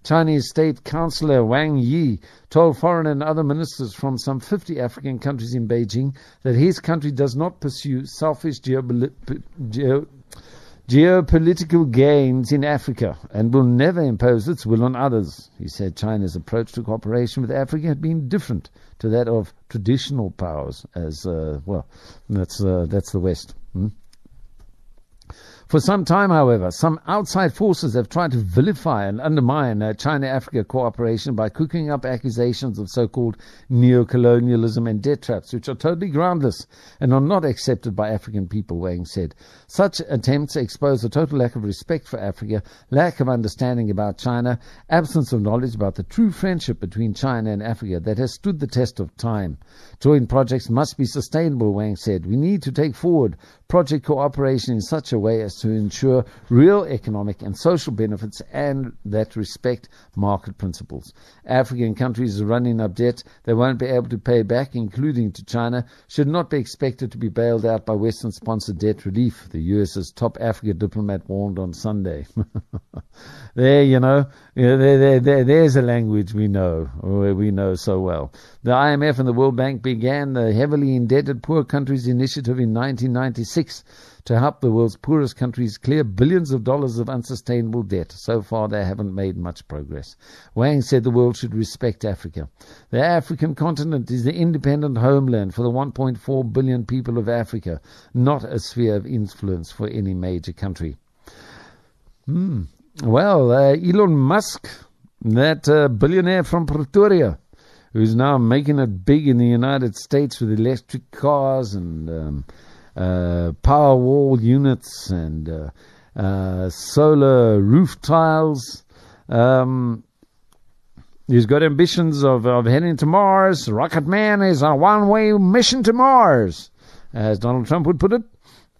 Chinese State Councillor Wang Yi told foreign and other ministers from some 50 African countries in Beijing that his country does not pursue selfish geopolitical geopolitical gains in Africa and will never impose its will on others. He said China's approach to cooperation with Africa had been different to that of traditional powers, as uh, well. That's uh, that's the West. Hmm? For some time, however, some outside forces have tried to vilify and undermine uh, China Africa cooperation by cooking up accusations of so called neo-colonialism and debt traps, which are totally groundless and are not accepted by African people, Wang said. Such attempts expose a total lack of respect for Africa, lack of understanding about China, absence of knowledge about the true friendship between China and Africa that has stood the test of time. Joint projects must be sustainable, Wang said. We need to take forward project cooperation in such a way as to ensure real economic and social benefits and that respect market principles. African countries running up debt they won't be able to pay back, including to China, should not be expected to be bailed out by Western sponsored debt relief, the US's top Africa diplomat warned on Sunday. *laughs* there, you know, there, there, there, there's a language we know, we know so well. The IMF and the World Bank began the heavily indebted poor countries initiative in 1996 to help the world's poorest countries clear billions of dollars of unsustainable debt. So far, they haven't made much progress. Wang said the world should respect Africa. The African continent is the independent homeland for the 1.4 billion people of Africa, not a sphere of influence for any major country. Hmm. Well, uh, Elon Musk, that uh, billionaire from Pretoria, who's now making it big in the United States with electric cars and um, uh, power wall units and uh, uh, solar roof tiles. Um, he's got ambitions of, of heading to Mars. Rocket Man is a one way mission to Mars, as Donald Trump would put it.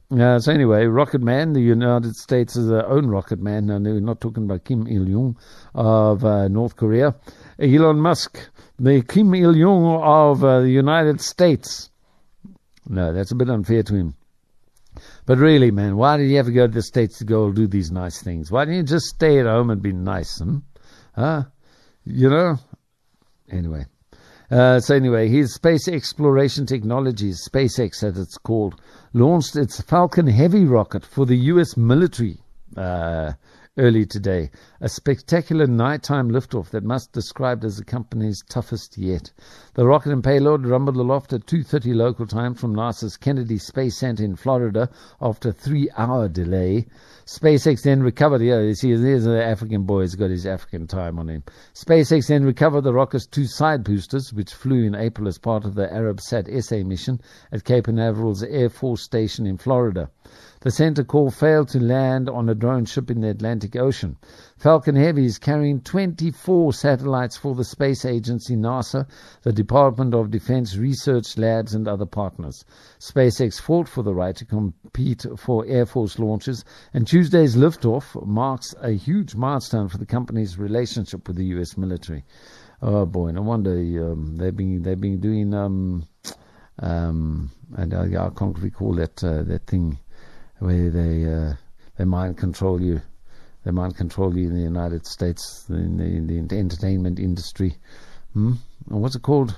Uh, so anyway, Rocket Man, the United States' is own Rocket Man. and we're not talking about Kim Il Jong of uh, North Korea. Elon Musk, the Kim Il Jong of uh, the United States. No, that's a bit unfair to him. But really, man, why did you to go to the States to go do these nice things? Why didn't you just stay at home and be nice? Hmm? Huh? You know? Anyway. Uh, so anyway, his space exploration technologies, SpaceX as it's called, launched its Falcon Heavy rocket for the U.S. military uh, early today. A spectacular nighttime liftoff that must be described as the company's toughest yet. The rocket and payload rumbled aloft at 2.30 local time from NASA's Kennedy Space Center in Florida after a three-hour delay. SpaceX then recovered. Yeah, you see, there's the African boy. He's got his African time on him. SpaceX then recovered the rocket's two side boosters, which flew in April as part of the Arabsat 6A mission at Cape Canaveral's Air Force Station in Florida. The center core failed to land on a drone ship in the Atlantic Ocean. Falcon Heavy is carrying 24 satellites for the space agency NASA, the Department of Defense research labs, and other partners. SpaceX fought for the right to compete for Air Force launches, and Tuesday's liftoff marks a huge milestone for the company's relationship with the U.S. military. Oh boy, no wonder um, they've been they've been doing um, um, and I, I can't recall that uh, that thing where they uh, they mind control you. They mind control you in the United States, in the, in the entertainment industry. Hmm? What's it called?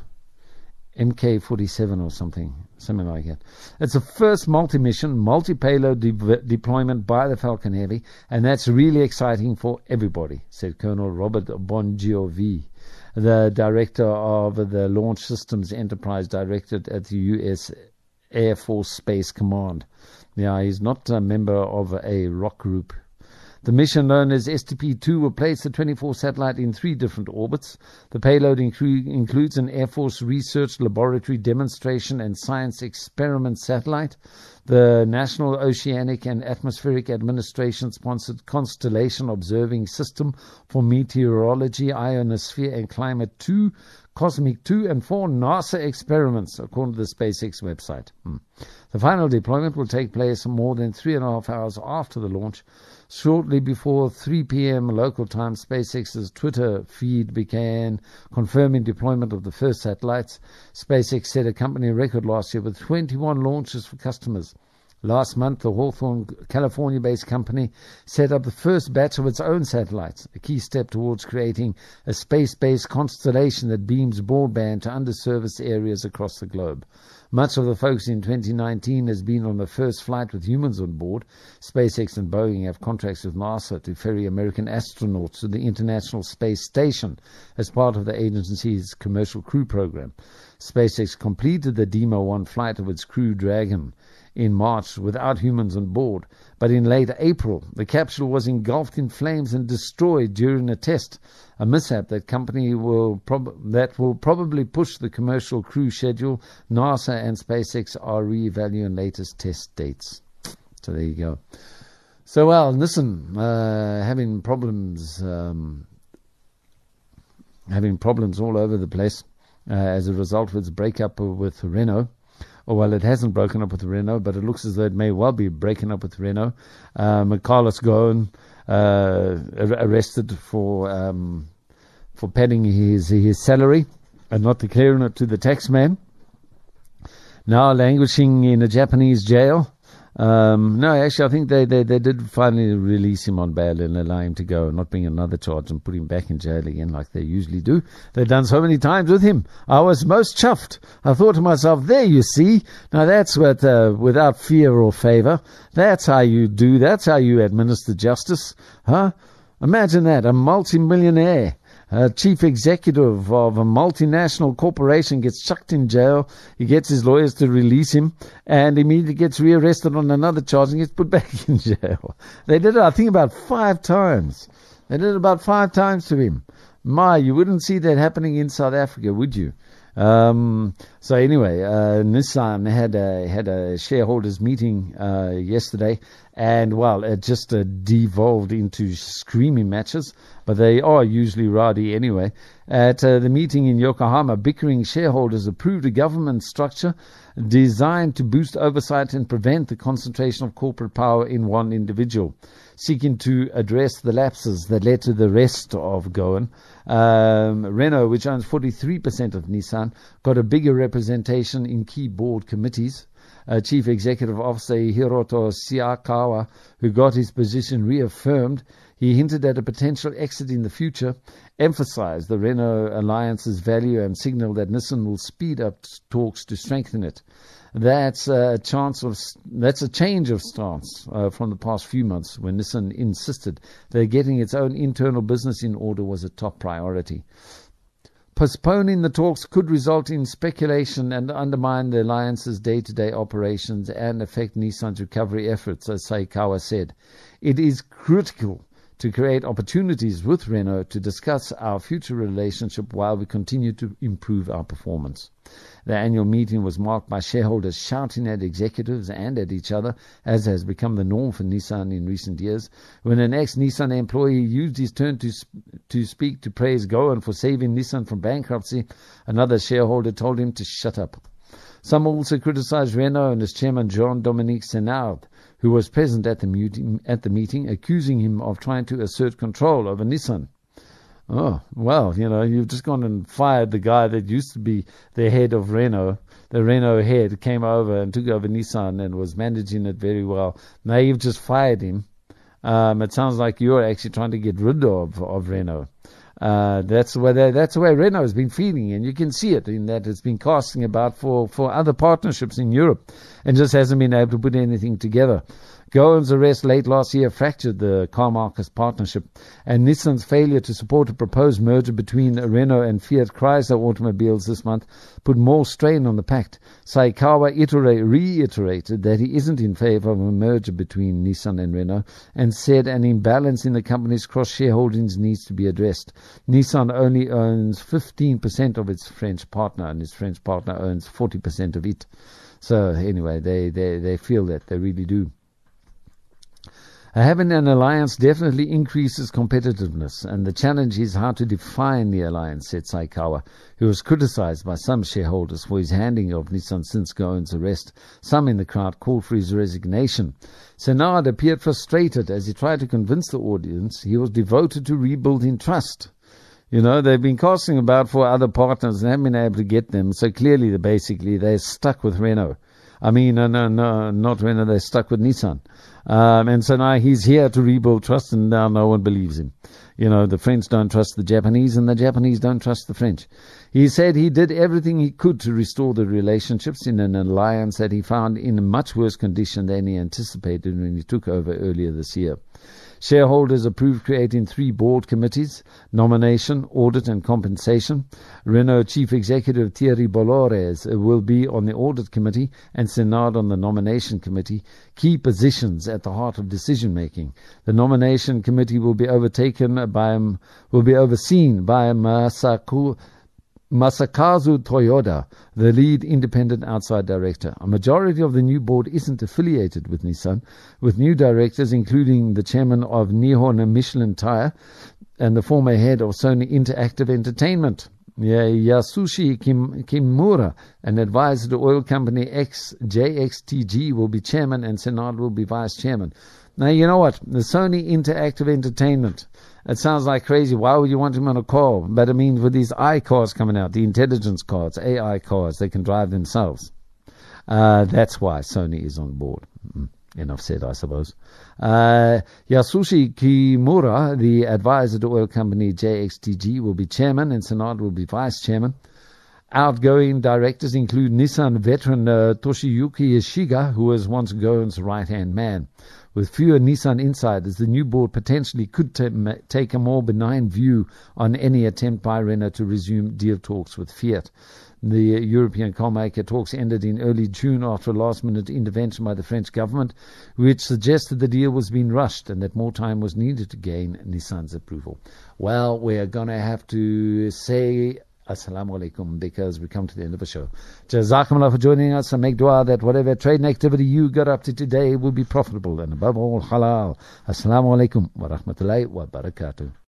MK47 or something, something like that. It's the first multi-mission, multi-payload de- deployment by the Falcon Heavy, and that's really exciting for everybody," said Colonel Robert Bongiovi, the director of the Launch Systems Enterprise Directorate at the U.S. Air Force Space Command. Yeah, he's not a member of a rock group. The mission known as STP-2 will place the 24 satellite in three different orbits. The payload inclu- includes an Air Force Research Laboratory Demonstration and Science Experiment satellite, the National Oceanic and Atmospheric Administration sponsored Constellation Observing System for Meteorology, Ionosphere and Climate 2, COSMIC-2, and four NASA experiments, according to the SpaceX website. Hmm. The final deployment will take place more than three and a half hours after the launch. Shortly before 3 p.m. local time, SpaceX's Twitter feed began confirming deployment of the first satellites. SpaceX set a company record last year with 21 launches for customers. Last month, the Hawthorne, California based company set up the first batch of its own satellites, a key step towards creating a space based constellation that beams broadband to underserviced areas across the globe. Much of the focus in 2019 has been on the first flight with humans on board. SpaceX and Boeing have contracts with NASA to ferry American astronauts to the International Space Station as part of the agency's commercial crew program. SpaceX completed the Demo 1 flight of its Crew Dragon in March without humans on board, but in late April the capsule was engulfed in flames and destroyed during a test, a mishap that company will prob- that will probably push the commercial crew schedule. NASA and SpaceX are re-evaluating latest test dates. So there you go. So well, listen, uh, having problems, um, having problems all over the place uh, as a result of its breakup with Renault or well, it hasn't broken up with Renault, but it looks as though it may well be breaking up with Renault. Um, Carlos Ghosn uh, arrested for um, for padding his his salary and not declaring it to the taxman. Now languishing in a Japanese jail um, no, actually, I think they, they, they did finally release him on bail and allow him to go, not bring another charge and put him back in jail again like they usually do. They've done so many times with him. I was most chuffed. I thought to myself, there you see. Now that's what, uh, without fear or favor. That's how you do. That's how you administer justice. Huh? Imagine that. A multi-millionaire a chief executive of a multinational corporation gets chucked in jail. He gets his lawyers to release him and immediately gets rearrested on another charge and gets put *laughs* back in jail. They did it, I think, about five times. They did it about five times to him. My, you wouldn't see that happening in South Africa, would you? Um, so anyway, uh, Nissan had a, had a shareholders meeting uh, yesterday, and well, it just uh, devolved into screaming matches. But they are usually rowdy anyway. At uh, the meeting in Yokohama, bickering shareholders approved a government structure designed to boost oversight and prevent the concentration of corporate power in one individual, seeking to address the lapses that led to the rest of Ghosn. Um, Renault, which owns 43% of Nissan, got a bigger representation in key board committees. Uh, Chief Executive Officer Hiroto Saikawa, who got his position reaffirmed, he hinted at a potential exit in the future, emphasized the Renault alliance's value, and signaled that Nissan will speed up talks to strengthen it. That's a chance of that's a change of stance uh, from the past few months when Nissan insisted that getting its own internal business in order was a top priority. Postponing the talks could result in speculation and undermine the alliance's day-to-day operations and affect Nissan's recovery efforts, as Saikawa said. It is critical to create opportunities with Renault to discuss our future relationship while we continue to improve our performance. The annual meeting was marked by shareholders shouting at executives and at each other, as has become the norm for Nissan in recent years. When an ex-Nissan employee used his turn to, to speak to praise Ghosn for saving Nissan from bankruptcy, another shareholder told him to shut up. Some also criticized Renault and its chairman Jean-Dominique Senard who was present at the, at the meeting, accusing him of trying to assert control over Nissan. Oh, well, you know, you've just gone and fired the guy that used to be the head of Renault. The Renault head came over and took over Nissan and was managing it very well. Now you've just fired him. Um, it sounds like you're actually trying to get rid of, of Renault. Uh, that's the way they, that's way Renault has been feeling, and you can see it in that it's been casting about for, for other partnerships in Europe, and just hasn't been able to put anything together. Ghosn's arrest late last year fractured the car markets partnership, and Nissan's failure to support a proposed merger between Renault and Fiat Chrysler automobiles this month put more strain on the pact. Saikawa Sayakawa reiterated that he isn't in favor of a merger between Nissan and Renault, and said an imbalance in the company's cross shareholdings needs to be addressed. Nissan only owns 15% of its French partner, and its French partner owns 40% of it. So anyway, they, they, they feel that, they really do. Having an alliance definitely increases competitiveness, and the challenge is how to define the alliance, said Saikawa, who was criticized by some shareholders for his handing of Nissan since Ghosn's arrest. Some in the crowd called for his resignation. Senard appeared frustrated as he tried to convince the audience he was devoted to rebuilding trust. You know, they've been casting about for other partners and haven't been able to get them, so clearly, basically, they're stuck with Renault. I mean, no, no, no, not when they're stuck with Nissan. Um, and so now he's here to rebuild trust, and now no one believes him. You know, the French don't trust the Japanese, and the Japanese don't trust the French. He said he did everything he could to restore the relationships in an alliance that he found in much worse condition than he anticipated when he took over earlier this year. Shareholders approved creating three board committees nomination, audit, and compensation. Renault Chief Executive Thierry Bolloré will be on the audit committee and Senard on the nomination committee, key positions at the heart of decision making. The nomination committee will be overtaken by will be overseen by Masaku Masakazu Toyoda, the lead independent outside director. A majority of the new board isn't affiliated with Nissan, with new directors including the chairman of Nihon Michelin Tire and the former head of Sony Interactive Entertainment. Yasushi Kim, Kimura, an advisor to oil company X, JXTG, will be chairman and Senard will be vice chairman. Now, you know what? The Sony Interactive Entertainment. It sounds like crazy. Why would you want him on a call? But I mean, with these I cars coming out, the intelligence cars, AI cars, they can drive themselves. Uh, that's why Sony is on board. Mm, enough said, I suppose. Uh, Yasushi Kimura, the advisor to oil company JXTG, will be chairman and Senard will be vice chairman. Outgoing directors include Nissan veteran uh, Toshiyuki Ishiga, who was once Ghosn's right-hand man. With fewer Nissan insiders, the new board potentially could t- take a more benign view on any attempt by Renault to resume deal talks with Fiat. The European carmaker talks ended in early June after a last minute intervention by the French government, which suggested the deal was being rushed and that more time was needed to gain Nissan's approval. Well, we're going to have to say Assalamu alaikum because we come to the end of the show. Jazakumullah for joining us and make dua that whatever trading activity you got up to today will be profitable and above all halal. Assalamu alaikum wa rahmatullahi wa barakatuh.